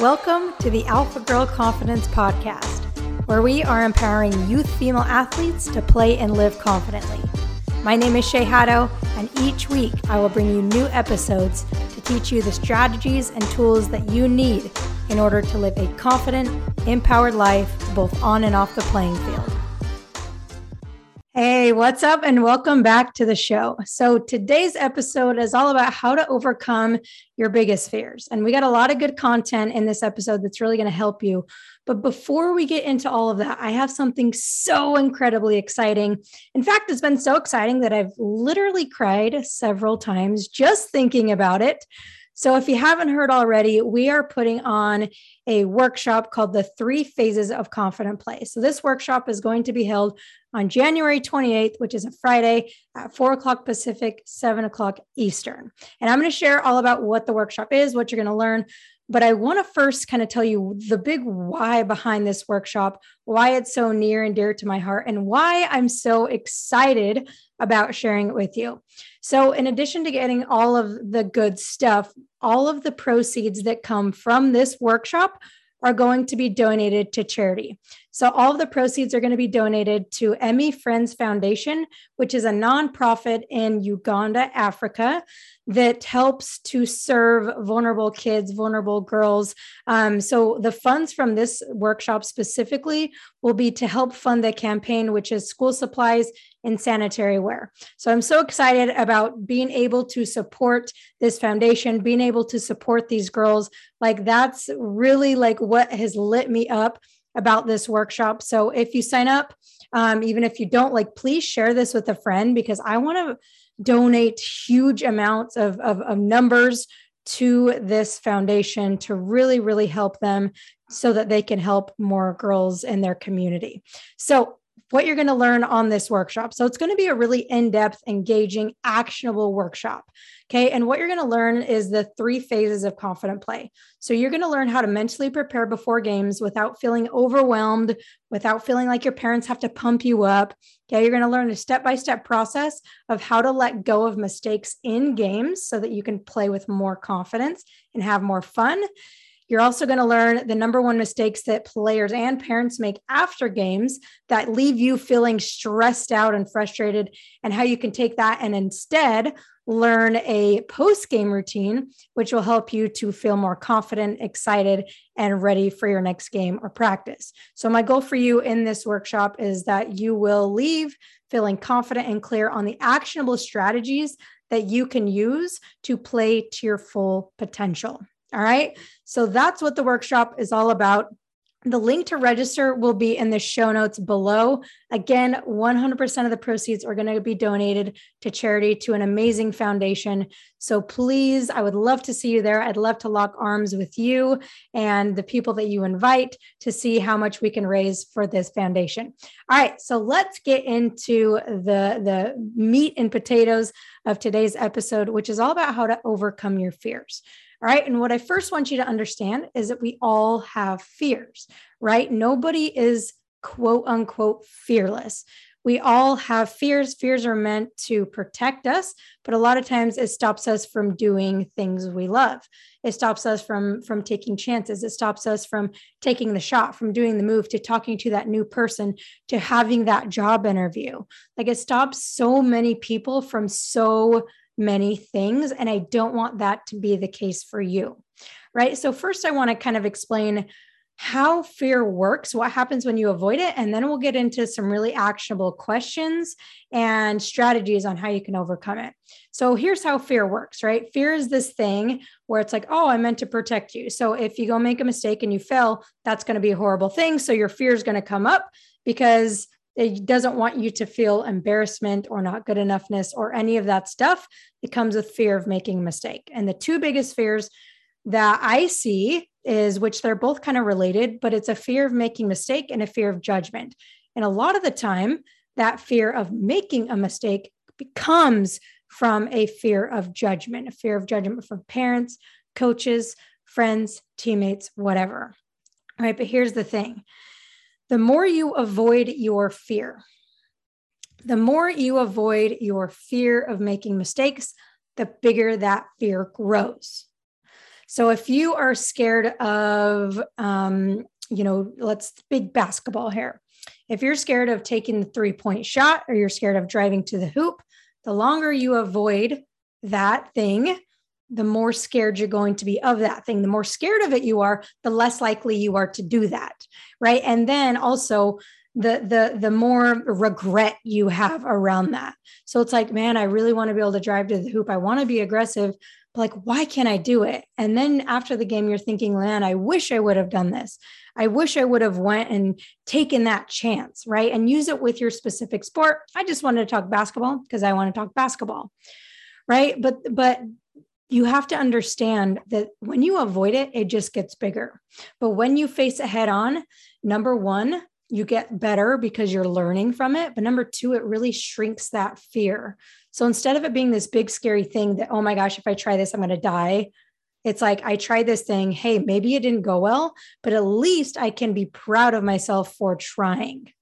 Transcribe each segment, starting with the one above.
Welcome to the Alpha Girl Confidence Podcast, where we are empowering youth female athletes to play and live confidently. My name is Shay Haddo, and each week I will bring you new episodes to teach you the strategies and tools that you need in order to live a confident, empowered life both on and off the playing field. Hey, what's up? And welcome back to the show. So, today's episode is all about how to overcome your biggest fears. And we got a lot of good content in this episode that's really going to help you. But before we get into all of that, I have something so incredibly exciting. In fact, it's been so exciting that I've literally cried several times just thinking about it. So, if you haven't heard already, we are putting on a workshop called the Three Phases of Confident Play. So, this workshop is going to be held on January 28th, which is a Friday at four o'clock Pacific, seven o'clock Eastern. And I'm going to share all about what the workshop is, what you're going to learn. But I want to first kind of tell you the big why behind this workshop, why it's so near and dear to my heart, and why I'm so excited about sharing it with you. So, in addition to getting all of the good stuff, all of the proceeds that come from this workshop are going to be donated to charity. So, all of the proceeds are going to be donated to Emmy Friends Foundation, which is a nonprofit in Uganda, Africa, that helps to serve vulnerable kids, vulnerable girls. Um, so, the funds from this workshop specifically will be to help fund the campaign, which is school supplies and sanitary ware. So, I'm so excited about being able to support this foundation, being able to support these girls. Like, that's really like what has lit me up about this workshop. So if you sign up, um, even if you don't, like, please share this with a friend because I want to donate huge amounts of, of, of numbers to this foundation to really, really help them so that they can help more girls in their community. So what you're going to learn on this workshop. So it's going to be a really in depth, engaging, actionable workshop. Okay. And what you're going to learn is the three phases of confident play. So you're going to learn how to mentally prepare before games without feeling overwhelmed, without feeling like your parents have to pump you up. Okay. You're going to learn a step by step process of how to let go of mistakes in games so that you can play with more confidence and have more fun. You're also going to learn the number one mistakes that players and parents make after games that leave you feeling stressed out and frustrated, and how you can take that and instead learn a post game routine, which will help you to feel more confident, excited, and ready for your next game or practice. So, my goal for you in this workshop is that you will leave feeling confident and clear on the actionable strategies that you can use to play to your full potential. All right. So that's what the workshop is all about. The link to register will be in the show notes below. Again, 100% of the proceeds are going to be donated to charity to an amazing foundation. So please, I would love to see you there. I'd love to lock arms with you and the people that you invite to see how much we can raise for this foundation. All right, so let's get into the the meat and potatoes of today's episode, which is all about how to overcome your fears. All right. And what I first want you to understand is that we all have fears, right? Nobody is quote unquote fearless. We all have fears. Fears are meant to protect us, but a lot of times it stops us from doing things we love. It stops us from from taking chances. It stops us from taking the shot, from doing the move, to talking to that new person, to having that job interview. Like it stops so many people from so many things. And I don't want that to be the case for you. Right. So, first, I want to kind of explain how fear works, what happens when you avoid it, and then we'll get into some really actionable questions and strategies on how you can overcome it. So, here's how fear works, right? Fear is this thing where it's like, oh, I meant to protect you. So, if you go make a mistake and you fail, that's going to be a horrible thing. So, your fear is going to come up because it doesn't want you to feel embarrassment or not good enoughness or any of that stuff. It comes with fear of making a mistake. And the two biggest fears that I see is which they're both kind of related, but it's a fear of making mistake and a fear of judgment. And a lot of the time, that fear of making a mistake becomes from a fear of judgment, a fear of judgment from parents, coaches, friends, teammates, whatever. All right. But here's the thing the more you avoid your fear, the more you avoid your fear of making mistakes, the bigger that fear grows. So if you are scared of, um, you know, let's big basketball here. If you're scared of taking the three point shot or you're scared of driving to the hoop, the longer you avoid that thing, the more scared you're going to be of that thing. The more scared of it you are, the less likely you are to do that. Right. And then also, the the the more regret you have around that. So it's like, man, I really want to be able to drive to the hoop. I want to be aggressive, but like, why can't I do it? And then after the game, you're thinking, man, I wish I would have done this. I wish I would have went and taken that chance, right? And use it with your specific sport. I just wanted to talk basketball because I want to talk basketball, right? But but you have to understand that when you avoid it, it just gets bigger. But when you face it head on, number one, you get better because you're learning from it. But number two, it really shrinks that fear. So instead of it being this big, scary thing that, oh my gosh, if I try this, I'm going to die, it's like I tried this thing. Hey, maybe it didn't go well, but at least I can be proud of myself for trying.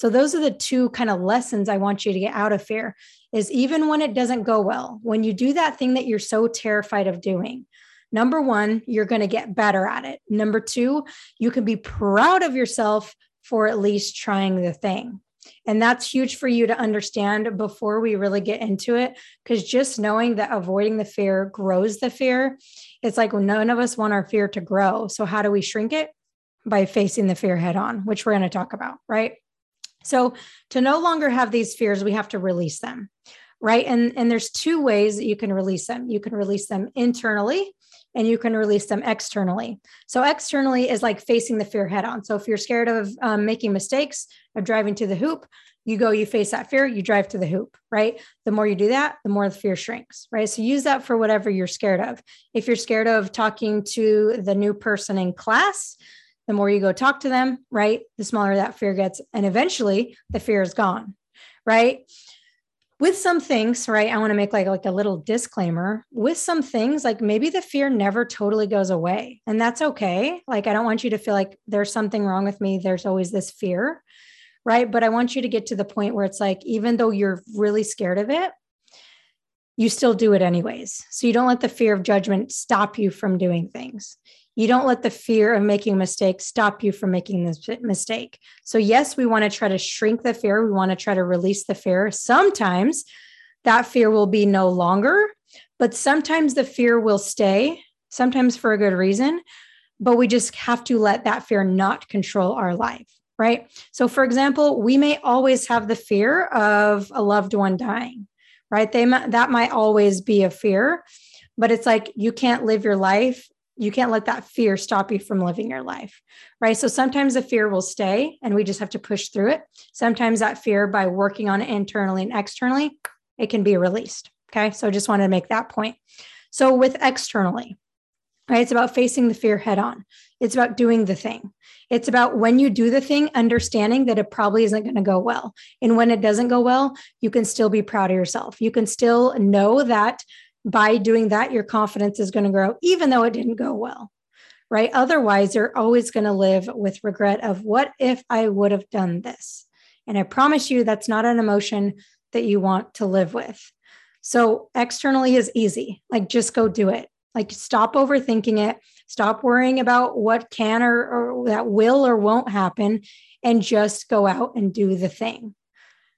So those are the two kind of lessons I want you to get out of fear is even when it doesn't go well, when you do that thing that you're so terrified of doing, number one, you're going to get better at it. Number two, you can be proud of yourself for at least trying the thing. And that's huge for you to understand before we really get into it. Because just knowing that avoiding the fear grows the fear, it's like none of us want our fear to grow. So, how do we shrink it? By facing the fear head on, which we're going to talk about, right? So, to no longer have these fears, we have to release them, right? And, and there's two ways that you can release them. You can release them internally, and you can release them externally. So, externally is like facing the fear head on. So, if you're scared of um, making mistakes, of driving to the hoop, you go, you face that fear, you drive to the hoop, right? The more you do that, the more the fear shrinks, right? So, use that for whatever you're scared of. If you're scared of talking to the new person in class, the more you go talk to them, right? The smaller that fear gets. And eventually the fear is gone, right? with some things right i want to make like like a little disclaimer with some things like maybe the fear never totally goes away and that's okay like i don't want you to feel like there's something wrong with me there's always this fear right but i want you to get to the point where it's like even though you're really scared of it you still do it anyways so you don't let the fear of judgment stop you from doing things you don't let the fear of making a mistake stop you from making this mistake. So, yes, we want to try to shrink the fear. We want to try to release the fear. Sometimes that fear will be no longer, but sometimes the fear will stay, sometimes for a good reason. But we just have to let that fear not control our life, right? So, for example, we may always have the fear of a loved one dying, right? They that might always be a fear, but it's like you can't live your life you can't let that fear stop you from living your life right? So sometimes the fear will stay and we just have to push through it. Sometimes that fear by working on it internally and externally it can be released okay? So i just wanted to make that point. So with externally right it's about facing the fear head on. It's about doing the thing. It's about when you do the thing understanding that it probably isn't going to go well. And when it doesn't go well you can still be proud of yourself. You can still know that by doing that, your confidence is going to grow, even though it didn't go well, right? Otherwise, you're always going to live with regret of what if I would have done this? And I promise you, that's not an emotion that you want to live with. So, externally is easy. Like, just go do it. Like, stop overthinking it. Stop worrying about what can or, or that will or won't happen, and just go out and do the thing.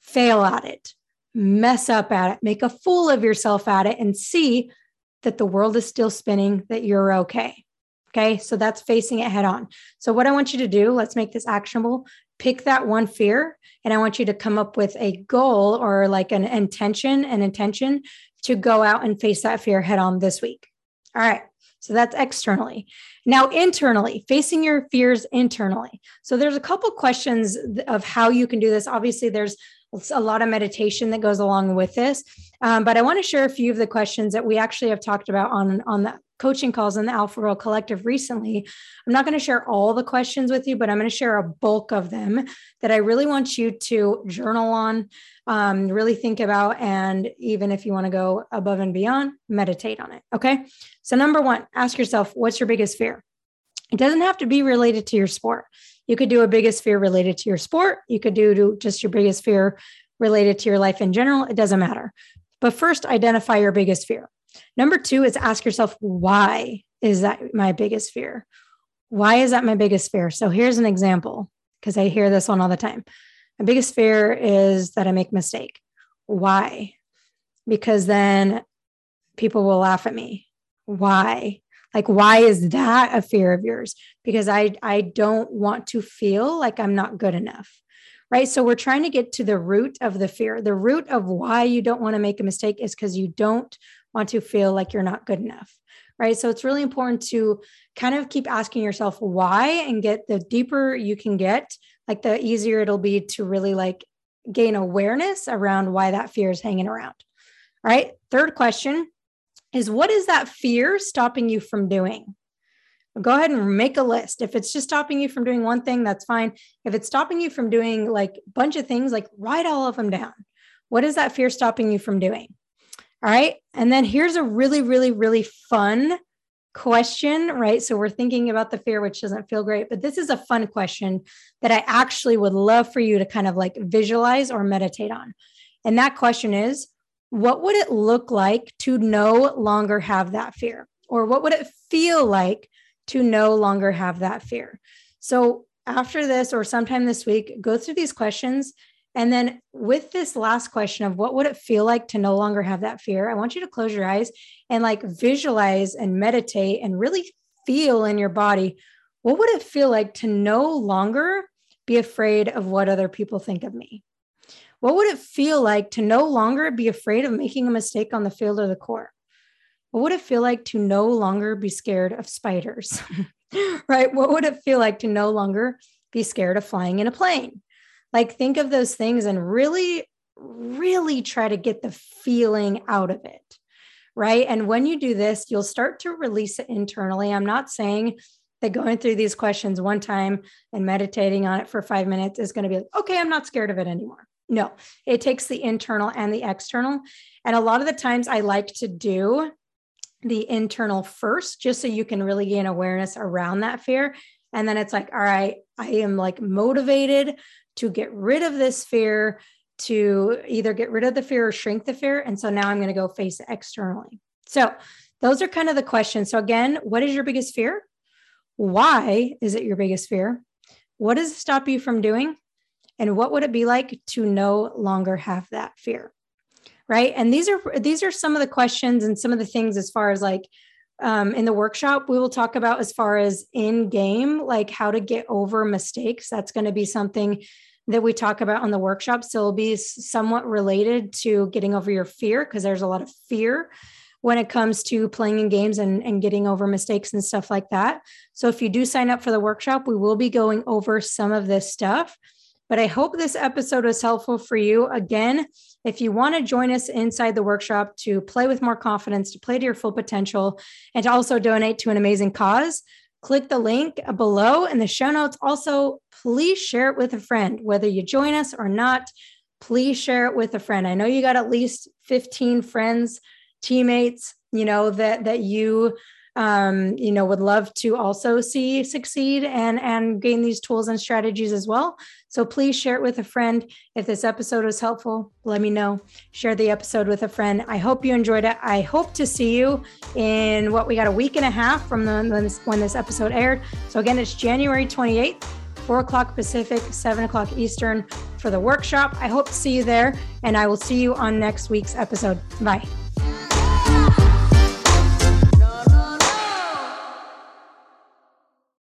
Fail at it mess up at it, make a fool of yourself at it, and see that the world is still spinning, that you're okay. Okay. So that's facing it head on. So, what I want you to do, let's make this actionable. Pick that one fear, and I want you to come up with a goal or like an intention, an intention to go out and face that fear head on this week. All right. So that's externally. Now, internally, facing your fears internally. So there's a couple questions of how you can do this. Obviously, there's it's a lot of meditation that goes along with this. Um, but I want to share a few of the questions that we actually have talked about on, on the coaching calls in the Alpha Girl Collective recently. I'm not going to share all the questions with you, but I'm going to share a bulk of them that I really want you to journal on, um, really think about, and even if you want to go above and beyond, meditate on it. Okay. So, number one, ask yourself, what's your biggest fear? It doesn't have to be related to your sport. You could do a biggest fear related to your sport. You could do just your biggest fear related to your life in general. It doesn't matter. But first, identify your biggest fear. Number two is ask yourself, why is that my biggest fear? Why is that my biggest fear? So here's an example because I hear this one all the time. My biggest fear is that I make mistake. Why? Because then people will laugh at me. Why? Like why is that a fear of yours? Because I I don't want to feel like I'm not good enough. Right? So we're trying to get to the root of the fear. The root of why you don't want to make a mistake is because you don't want to feel like you're not good enough right? So it's really important to kind of keep asking yourself why and get the deeper you can get, like the easier it'll be to really like gain awareness around why that fear is hanging around. All right. Third question is what is that fear stopping you from doing? Go ahead and make a list. If it's just stopping you from doing one thing, that's fine. If it's stopping you from doing like a bunch of things, like write all of them down. What is that fear stopping you from doing? All right. And then here's a really, really, really fun question, right? So we're thinking about the fear, which doesn't feel great, but this is a fun question that I actually would love for you to kind of like visualize or meditate on. And that question is what would it look like to no longer have that fear? Or what would it feel like to no longer have that fear? So after this or sometime this week, go through these questions and then with this last question of what would it feel like to no longer have that fear, I want you to close your eyes and like visualize and meditate and really feel in your body what would it feel like to no longer be afraid of what other people think of me? What would it feel like to no longer be afraid of making a mistake on the field or the court? What would it feel like to no longer be scared of spiders? right? What would it feel like to no longer be scared of flying in a plane? Like, think of those things and really, really try to get the feeling out of it. Right. And when you do this, you'll start to release it internally. I'm not saying that going through these questions one time and meditating on it for five minutes is going to be like, okay, I'm not scared of it anymore. No, it takes the internal and the external. And a lot of the times I like to do the internal first, just so you can really gain awareness around that fear. And then it's like, all right, I am like motivated to get rid of this fear, to either get rid of the fear or shrink the fear. And so now I'm going to go face it externally. So those are kind of the questions. So, again, what is your biggest fear? Why is it your biggest fear? What does it stop you from doing? And what would it be like to no longer have that fear? Right. And these are these are some of the questions and some of the things as far as like um, in the workshop, we will talk about as far as in game, like how to get over mistakes. That's going to be something that we talk about on the workshop. So it'll be somewhat related to getting over your fear because there's a lot of fear when it comes to playing in games and, and getting over mistakes and stuff like that. So if you do sign up for the workshop, we will be going over some of this stuff. But I hope this episode was helpful for you. Again, if you want to join us inside the workshop to play with more confidence, to play to your full potential, and to also donate to an amazing cause, click the link below in the show notes. Also, please share it with a friend, whether you join us or not. Please share it with a friend. I know you got at least 15 friends, teammates, you know, that that you um, you know, would love to also see succeed and and gain these tools and strategies as well. So please share it with a friend. If this episode was helpful, let me know. Share the episode with a friend. I hope you enjoyed it. I hope to see you in what we got a week and a half from the when this, when this episode aired. So again, it's January 28th. 4 o'clock Pacific, 7 o'clock Eastern for the workshop. I hope to see you there, and I will see you on next week's episode. Bye.